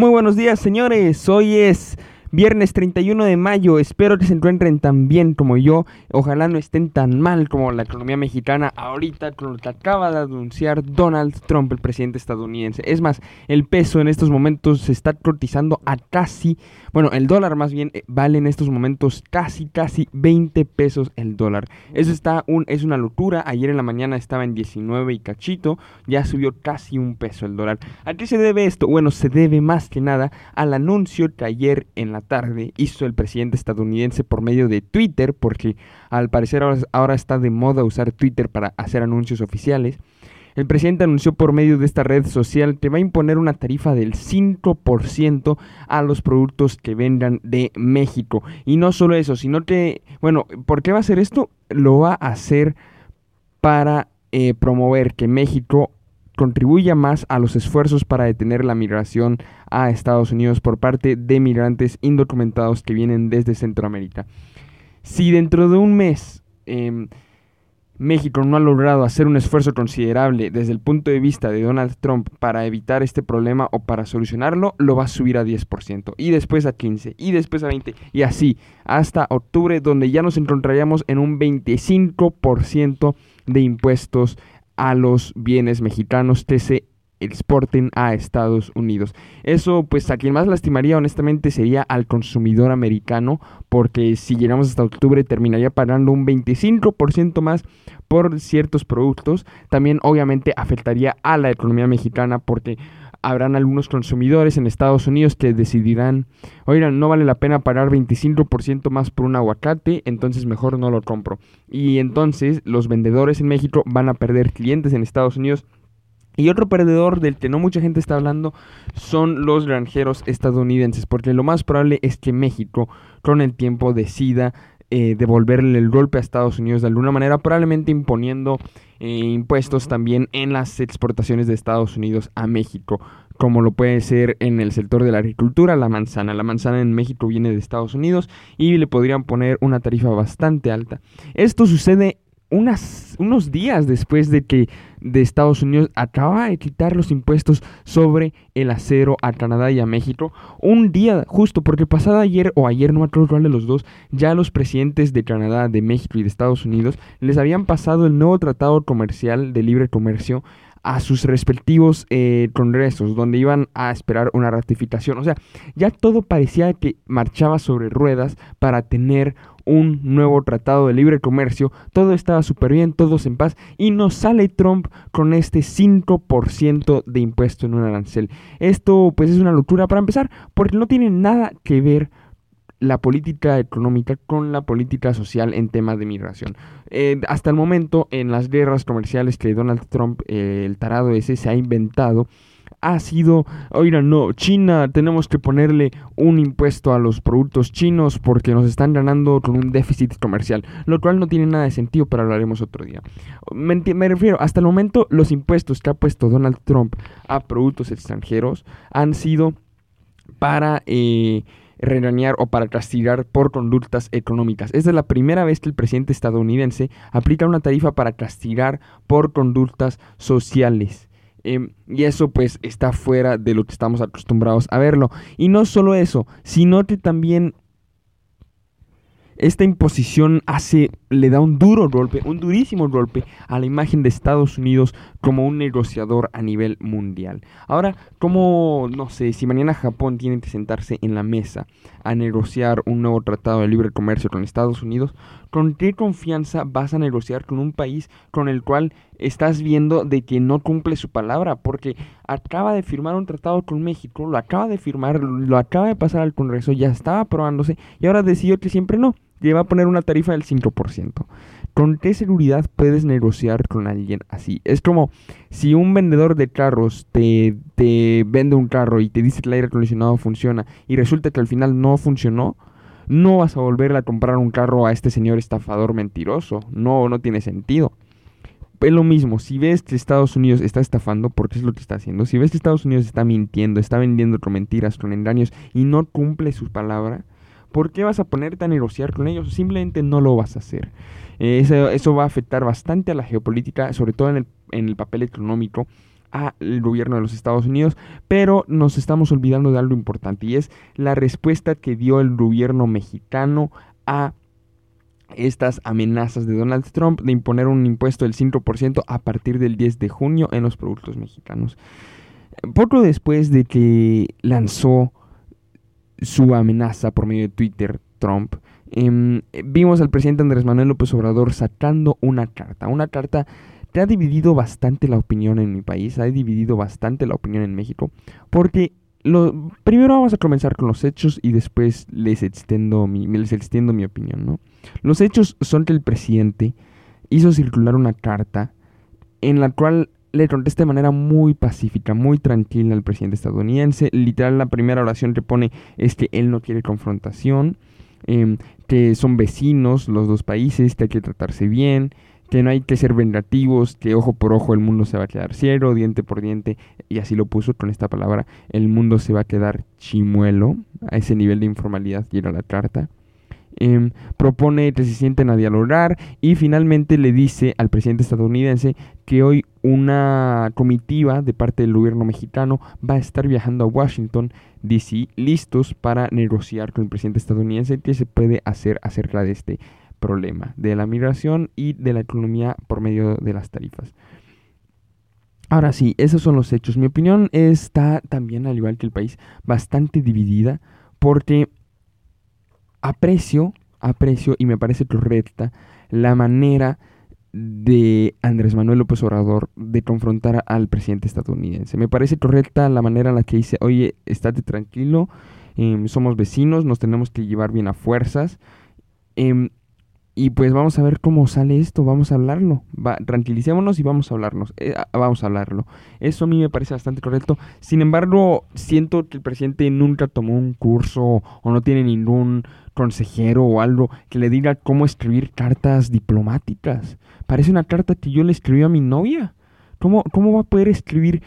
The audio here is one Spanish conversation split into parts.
Muy buenos días, señores. Hoy es Viernes 31 de mayo, espero que se encuentren tan bien como yo. Ojalá no estén tan mal como la economía mexicana ahorita con lo que acaba de anunciar Donald Trump, el presidente estadounidense. Es más, el peso en estos momentos se está cotizando a casi, bueno, el dólar más bien eh, vale en estos momentos casi, casi 20 pesos el dólar. Eso está es una locura. Ayer en la mañana estaba en 19 y cachito, ya subió casi un peso el dólar. ¿A qué se debe esto? Bueno, se debe más que nada al anuncio que ayer en la tarde hizo el presidente estadounidense por medio de Twitter, porque al parecer ahora, está de moda usar Twitter para hacer anuncios oficiales. El presidente anunció por medio de esta red social que va a imponer una tarifa del 5% a los productos que vendan de México. Y no solo eso, sino que, bueno, ¿por qué va a hacer esto? Lo va a hacer para eh, promover que México contribuya más a los esfuerzos para detener la migración a Estados Unidos por parte de migrantes indocumentados que vienen desde Centroamérica. Si dentro de un mes em, México no ha logrado hacer un esfuerzo considerable desde el punto de vista de Donald Trump para evitar este problema o para solucionarlo, lo va a subir a 10% y después a 15% y después a 20% y así hasta octubre donde ya nos encontraríamos en un 25% de impuestos a los bienes mexicanos que se exporten a Estados Unidos. Eso pues a quien más lastimaría honestamente sería al consumidor americano porque si llegamos hasta octubre terminaría pagando un 25% más por ciertos productos. También obviamente afectaría a la economía mexicana porque habrán algunos consumidores en Estados Unidos que decidirán, oigan, no vale la pena pagar 25% más por un aguacate, entonces mejor no lo compro. Y entonces los vendedores en México van a perder clientes en Estados Unidos. Y otro perdedor del que no mucha gente está hablando son los granjeros estadounidenses, porque lo más probable es que México con el tiempo decida eh, devolverle el golpe a Estados Unidos de alguna manera, probablemente imponiendo eh, impuestos también en las exportaciones de Estados Unidos a México, como lo puede ser en el sector de la agricultura, la manzana. La manzana en México viene de Estados Unidos y le podrían poner una tarifa bastante alta. Esto sucede unos días después de que de Estados Unidos acaba de quitar los impuestos sobre el acero a Canadá y a México. Un día justo, porque pasado ayer o ayer, no me acuerdo cuál de los dos, ya los presidentes de Canadá, de México y de Estados Unidos les habían pasado el nuevo tratado comercial de libre comercio a sus respectivos eh, congresos, donde iban a esperar una ratificación. O sea, ya todo parecía que marchaba sobre ruedas para tener un nuevo tratado de libre comercio, todo estaba súper bien, todos en paz, y nos sale Trump con este 5% de impuesto en un arancel. Esto pues es una locura para empezar, porque no tiene nada que ver la política económica con la política social en temas de migración. Eh, hasta el momento, en las guerras comerciales que Donald Trump, eh, el tarado ese, se ha inventado, ha sido, oigan, no, China, tenemos que ponerle un impuesto a los productos chinos porque nos están ganando con un déficit comercial, lo cual no tiene nada de sentido, pero hablaremos otro día. Me, refiero, hasta el momento los impuestos que ha puesto Donald Trump a productos extranjeros han sido para... Eh, regañar o para castigar por conductas económicas. Esta es la primera vez que el presidente estadounidense aplica una tarifa para castigar por conductas sociales. Em, y eso pues está fuera de lo que estamos acostumbrados a verlo. Y no solo eso, sino que también esta imposición hace, le da un duro golpe, un durísimo golpe a la imagen de Estados Unidos como un negociador a nivel mundial. Ahora, como, no sé, si mañana Japón tiene que sentarse en la mesa a negociar un nuevo tratado de libre comercio con Estados Unidos, ¿con qué confianza vas a negociar con un país con el cual estás viendo de que no cumple su palabra? Porque acaba de firmar un tratado con México, lo acaba de firmar, lo acaba de pasar al Congreso, ya estaba aprobándose y ahora decidió que siempre no le va a poner una tarifa del 5%. ¿Con qué seguridad puedes negociar con alguien así? Es como si un vendedor de carros te, te vende un carro y te dice que el aire acondicionado funciona y resulta que al final no funcionó, no vas a volver a comprar un carro a este señor estafador mentiroso. No, no tiene sentido. Es lo mismo, si ves que Estados Unidos está estafando, porque es lo que está haciendo, si ves que Estados Unidos está mintiendo, está vendiendo con mentiras, con engaños y no cumple su palabra, ¿Por qué vas a ponerte a negociar con ellos? Simplemente no lo vas a hacer. eso, va a afectar bastante a la geopolítica, sobre todo en el, papel económico al gobierno de los Estados Unidos, pero nos estamos olvidando de algo importante y es la respuesta que dio el gobierno mexicano a estas amenazas de Donald Trump de imponer un impuesto del 5% a partir del 10 de junio en los productos mexicanos. Poco después de que lanzó su amenaza por medio de Twitter, Trump, em, vimos al presidente Andrés Manuel López Obrador sacando una carta, una carta que ha dividido bastante la opinión en mi país, ha dividido bastante la opinión en México, porque lo, primero vamos a comenzar con los hechos y después les extiendo mi, les extiendo mi opinión, ¿no? Los hechos son que el presidente hizo circular una carta en la cual le contesta de manera muy pacífica, muy tranquila al presidente estadounidense. Literal, la primera oración que pone es que él no quiere confrontación, em, que son vecinos los dos países, que hay que tratarse bien, que no hay que ser vengativos, que ojo por ojo el mundo se va a quedar ciego, diente por diente, y así lo puso con esta palabra, el mundo se va a quedar chimuelo, a ese nivel de informalidad llega la carta. Em, propone que se sienten a dialogar y finalmente le dice al presidente estadounidense que hoy una comitiva de parte del gobierno mexicano va a estar viajando a Washington, D.C., listos para negociar con el presidente estadounidense qué se puede hacer acerca de este problema de la migración y de la economía por medio de las tarifas. Ahora sí, esos son los hechos. Mi opinión está también, al igual que el país, bastante dividida porque aprecio, aprecio y me parece correcta la manera de Andrés Manuel López Obrador de confrontar al presidente estadounidense. Me parece correcta la manera en la que dice, oye, estate tranquilo, em, somos vecinos, nos tenemos que llevar bien a fuerzas. Em, y pues vamos a ver cómo sale esto, vamos a hablarlo. Va, tranquilicémonos y vamos a hablarnos. Eh, vamos a hablarlo. Eso a mí me parece bastante correcto. Sin embargo, siento que el presidente nunca tomó un curso o no tiene ningún consejero o algo que le diga cómo escribir cartas diplomáticas. Parece una carta que yo le escribí a mi novia. ¿Cómo, cómo va a poder escribir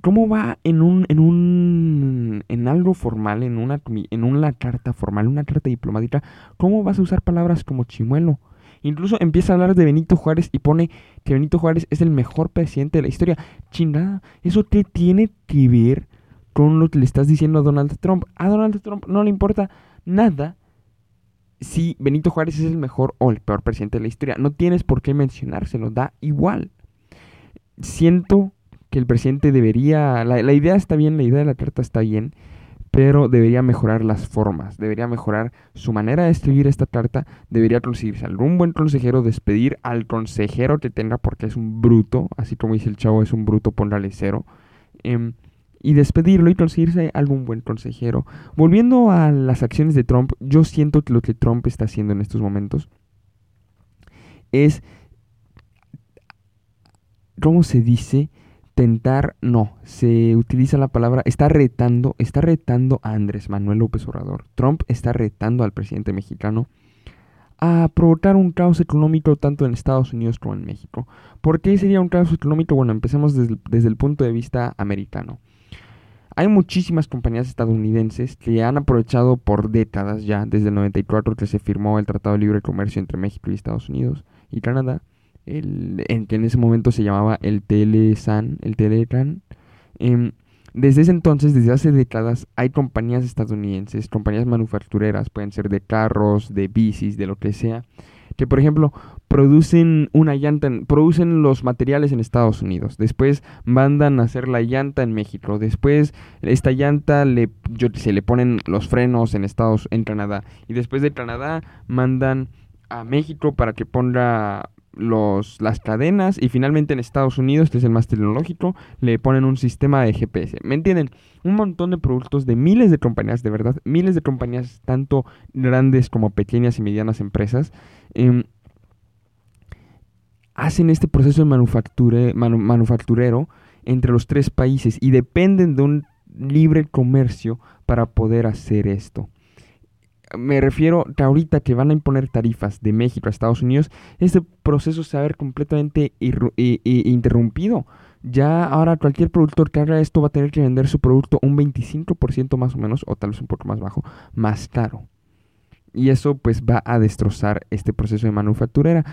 cómo va en un en un en algo formal, en una en una carta formal, una carta diplomática, cómo vas a usar palabras como chimuelo? Incluso empieza a hablar de Benito Juárez y pone que Benito Juárez es el mejor presidente de la historia. Chingada, ¿eso qué tiene que ver con lo que le estás diciendo a Donald Trump? A Donald Trump no le importa nada si Benito Juárez es el mejor o el peor presidente de la historia. No tienes por qué mencionárselo, da igual. Siento que el presidente debería, la, la idea está bien, la idea de la carta está bien, pero debería mejorar las formas, debería mejorar su manera de escribir esta carta, debería conseguirse algún buen consejero, despedir al consejero que tenga porque es un bruto, así como dice el chavo, es un bruto, póngale cero, em, y despedirlo y conseguirse algún buen consejero. Volviendo a las acciones de Trump, yo siento que lo que Trump está haciendo en estos momentos es, ¿cómo se dice? Tentar, no, se utiliza la palabra, está retando, está retando a Andrés Manuel López Obrador. Trump está retando al presidente mexicano a provocar un caos económico tanto en Estados Unidos como en México. ¿Por qué sería un caos económico? Bueno, empecemos desde, desde el punto de vista americano. Hay muchísimas compañías estadounidenses que han aprovechado por décadas ya, desde el 94 que se firmó el Tratado de Libre Comercio entre México y Estados Unidos y Canadá, el, en que en ese momento se llamaba el Telesan, el Telecran. Em, desde ese entonces, desde hace décadas, hay compañías estadounidenses, compañías manufactureras, pueden ser de carros, de bicis, de lo que sea, que por ejemplo producen una llanta, producen los materiales en Estados Unidos, después mandan a hacer la llanta en México, después esta llanta le, se le ponen los frenos en Estados, en Canadá, y después de Canadá mandan a México para que ponga los, las cadenas y finalmente en Estados Unidos, que es el más tecnológico, le ponen un sistema de GPS. ¿Me entienden? Un montón de productos de miles de compañías, de verdad, miles de compañías, tanto grandes como pequeñas y medianas empresas, em, hacen este proceso de manufacturero entre los tres países y dependen de un libre comercio para poder hacer esto me refiero que ahorita que van a imponer tarifas de México a Estados Unidos, este proceso se va a ver completamente interrumpido. Ya ahora cualquier productor que haga esto va a tener que vender su producto un 25% más o menos, o tal vez un poco más bajo, más caro. Y eso pues va a destrozar este proceso de manufacturera.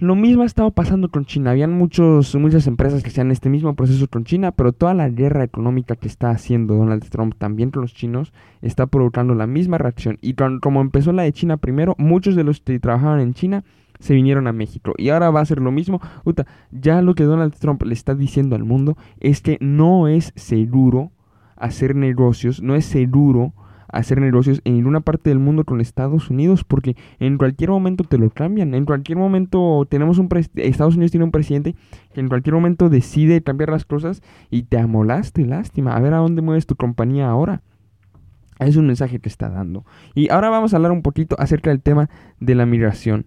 Lo mismo ha estado pasando con China. Habían muchos, muchas empresas que hacían este mismo proceso con China, pero toda la guerra económica que está haciendo Donald Trump también con los chinos está provocando la misma reacción. Y como empezó la de China primero, muchos de los que trabajaban en China se vinieron a México. Y ahora va a ser lo mismo. ya lo que Donald Trump le está diciendo al mundo es que no es seguro hacer negocios, no es seguro hacer negocios en ninguna parte del mundo con Estados Unidos porque en cualquier momento te lo cambian, en cualquier momento tenemos un Estados Unidos tiene un presidente que en cualquier momento decide cambiar las cosas y te amolaste, lástima, a ver a dónde mueves tu compañía ahora. Es un mensaje que está dando. Y ahora vamos a hablar un poquito acerca del tema de la migración.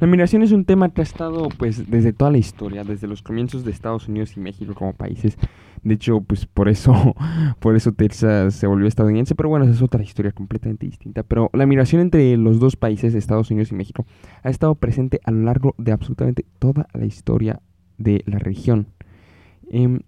La migración es un tema que ha estado pues desde toda la historia, desde los comienzos de Estados Unidos y México como países. De hecho, pues por eso, por eso Texas se volvió estadounidense, pero bueno, esa es otra historia completamente distinta. Pero la migración entre los dos países, Estados Unidos y México, ha estado presente a lo largo de absolutamente toda la historia de la región. Em,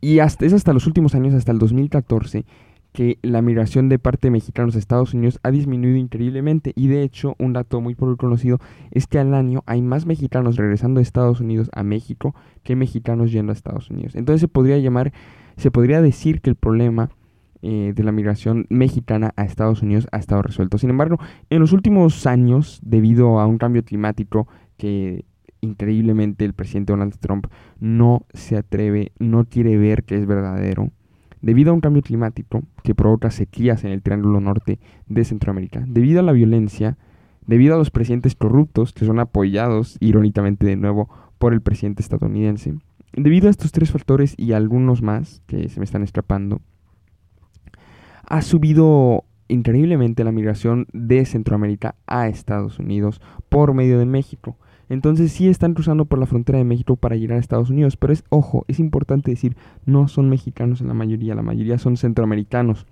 y hasta, es hasta los últimos años, hasta el 2014, que la migración de parte de mexicanos a Estados Unidos ha disminuido increíblemente y de hecho un dato muy poco conocido es que al año hay más mexicanos regresando de Estados Unidos a México que mexicanos yendo a Estados Unidos. Entonces se podría llamar, se podría decir que el problema eh, de la migración mexicana a Estados Unidos ha estado resuelto. Sin embargo, en los últimos años, debido a un cambio climático que increíblemente el presidente Donald Trump no se atreve, no quiere ver que es verdadero, debido a un cambio climático que provoca sequías en el Triángulo Norte de Centroamérica, debido a la violencia, debido a los presidentes corruptos que son apoyados irónicamente de nuevo por el presidente estadounidense, debido a estos tres factores y algunos más que se me están escapando, ha subido increíblemente la migración de Centroamérica a Estados Unidos por medio de México. Entonces sí están cruzando por la frontera de México para llegar a Estados Unidos. Pero es, ojo, es importante decir, no son mexicanos en la mayoría, la mayoría son centroamericanos.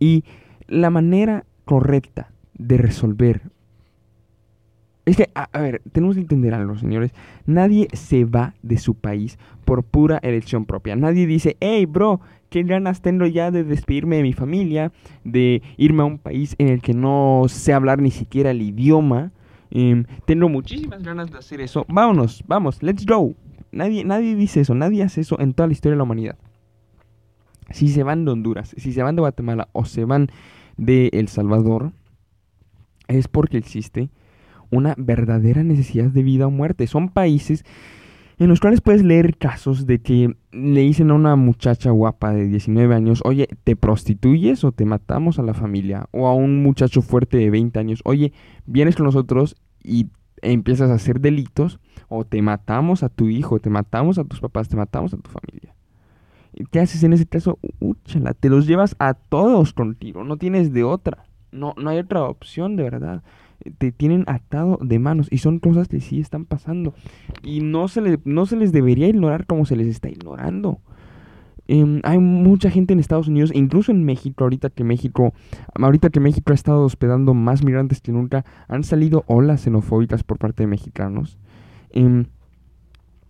Y la manera correcta de resolver... Es que, a, ver, tenemos que entender algo, señores. Nadie se va de su país por pura elección propia. Nadie dice, hey, bro, qué ganas tengo ya de despedirme de mi familia, de irme a un país en el que no sé hablar ni siquiera el idioma Em, tengo muchísimas ganas de hacer eso. Vámonos, vamos, let's go. Nadie, nadie dice eso, nadie hace eso en toda la historia de la humanidad. Si se van de Honduras, si se van de Guatemala o se van de El Salvador, es porque existe una verdadera necesidad de vida o muerte. Son países en los cuales puedes leer casos de que le dicen a una muchacha guapa de 19 años, oye, ¿te prostituyes o te matamos a la familia? O a un muchacho fuerte de 20 años, oye, vienes con nosotros y empiezas a hacer delitos, o te matamos a tu hijo, te matamos a tus papás, te matamos a tu familia. ¿Qué haces en ese caso? Úchala, te los llevas a todos contigo, no tienes de otra. No, no hay otra opción de verdad te tienen atado de manos y son cosas que sí están pasando y no se, les, no se les debería ignorar como se les está ignorando. Em, hay mucha gente en Estados Unidos, incluso en México, ahorita que México, ahorita que México ha estado hospedando más migrantes que nunca, han salido olas xenofóbicas por parte de mexicanos. Em,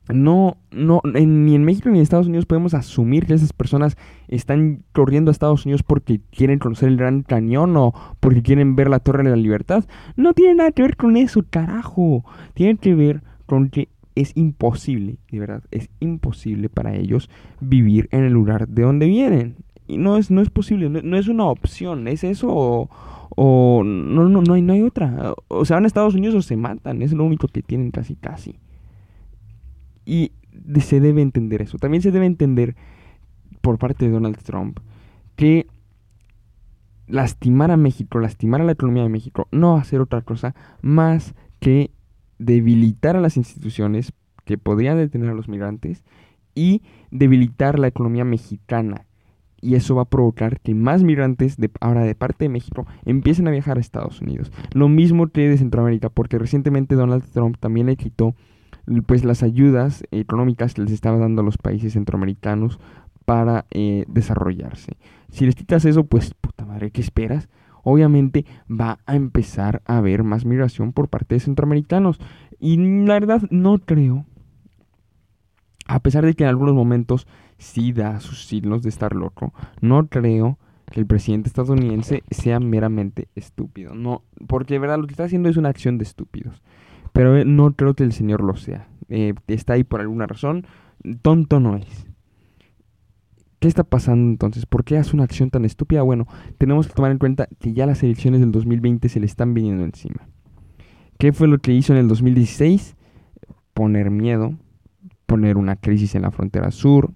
no, no, ni en México ni en Estados Unidos podemos asumir que esas personas están corriendo a Estados Unidos porque quieren conocer el Gran Cañón o porque quieren ver la Torre de la Libertad. No tiene nada que ver con eso, carajo. Tiene que ver con que es imposible, de verdad, es imposible para ellos vivir en el lugar de donde vienen. Y no es, no es posible, no, es una opción, es eso o, o no, no, no, hay, no hay otra. O se van a Estados Unidos o se matan, es lo único que tienen casi casi. Y se debe entender eso. También se debe entender por parte de Donald Trump que lastimar a México, lastimar a la economía de México, no va a ser otra cosa más que debilitar a las instituciones que podrían detener a los migrantes y debilitar la economía mexicana. Y eso va a provocar que más migrantes de, ahora de parte de México empiecen a viajar a Estados Unidos. Lo mismo que de Centroamérica, porque recientemente Donald Trump también le quitó pues las ayudas económicas que les estaba dando a los países centroamericanos para eh, desarrollarse. Si les quitas eso, pues puta madre, ¿qué esperas? Obviamente va a empezar a haber más migración por parte de centroamericanos. Y la verdad no creo, a pesar de que en algunos momentos sí da sus signos de estar loco, no creo que el presidente estadounidense sea meramente estúpido. No, porque de verdad lo que está haciendo es una acción de estúpidos. Pero no creo que el señor lo sea. está ahí por alguna razón. Tonto no es. ¿Qué está pasando entonces? ¿Por qué hace una acción tan estúpida? Bueno, tenemos que tomar en cuenta que ya las elecciones del 2020 se le están viniendo encima. ¿Qué fue lo que hizo en el 2016? Poner miedo, poner una crisis en la frontera sur,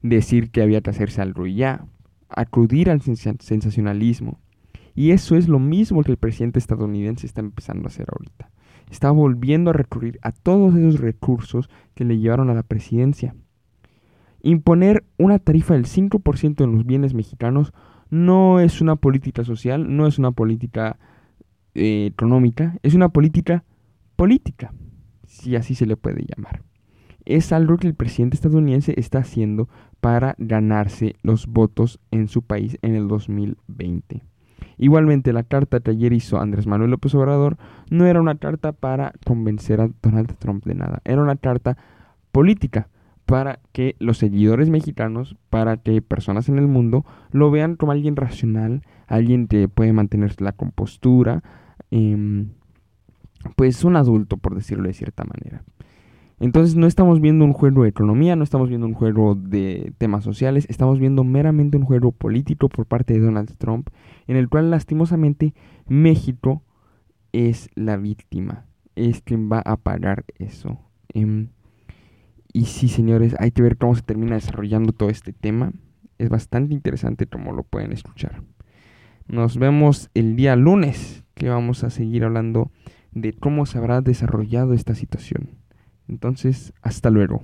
decir que había que hacerse algo ya, acudir al sensacionalismo. Y eso es lo mismo que el presidente estadounidense está empezando a hacer ahorita. Está volviendo a recurrir a todos esos recursos que le llevaron a la presidencia. Imponer una tarifa del 5% en los bienes mexicanos no es una política social, no es una política eh, económica, es una política política, si así se le puede llamar. Es algo que el presidente estadounidense está haciendo para ganarse los votos en su país en el 2020. Igualmente, la carta que ayer hizo Andrés Manuel López Obrador no era una carta para convencer a Donald Trump de nada, era una carta política para que los seguidores mexicanos, para que personas en el mundo lo vean como alguien racional, alguien que puede mantener la compostura, em, pues un adulto, por decirlo de cierta manera. Entonces no estamos viendo un juego de economía, no estamos viendo un juego de temas sociales, estamos viendo meramente un juego político por parte de Donald Trump, en el cual lastimosamente México es la víctima, es quien va a pagar eso. Em, y sí, señores, hay que ver cómo se termina desarrollando todo este tema. Es bastante interesante como lo pueden escuchar. Nos vemos el día lunes, que vamos a seguir hablando de cómo se habrá desarrollado esta situación. Entonces, hasta luego.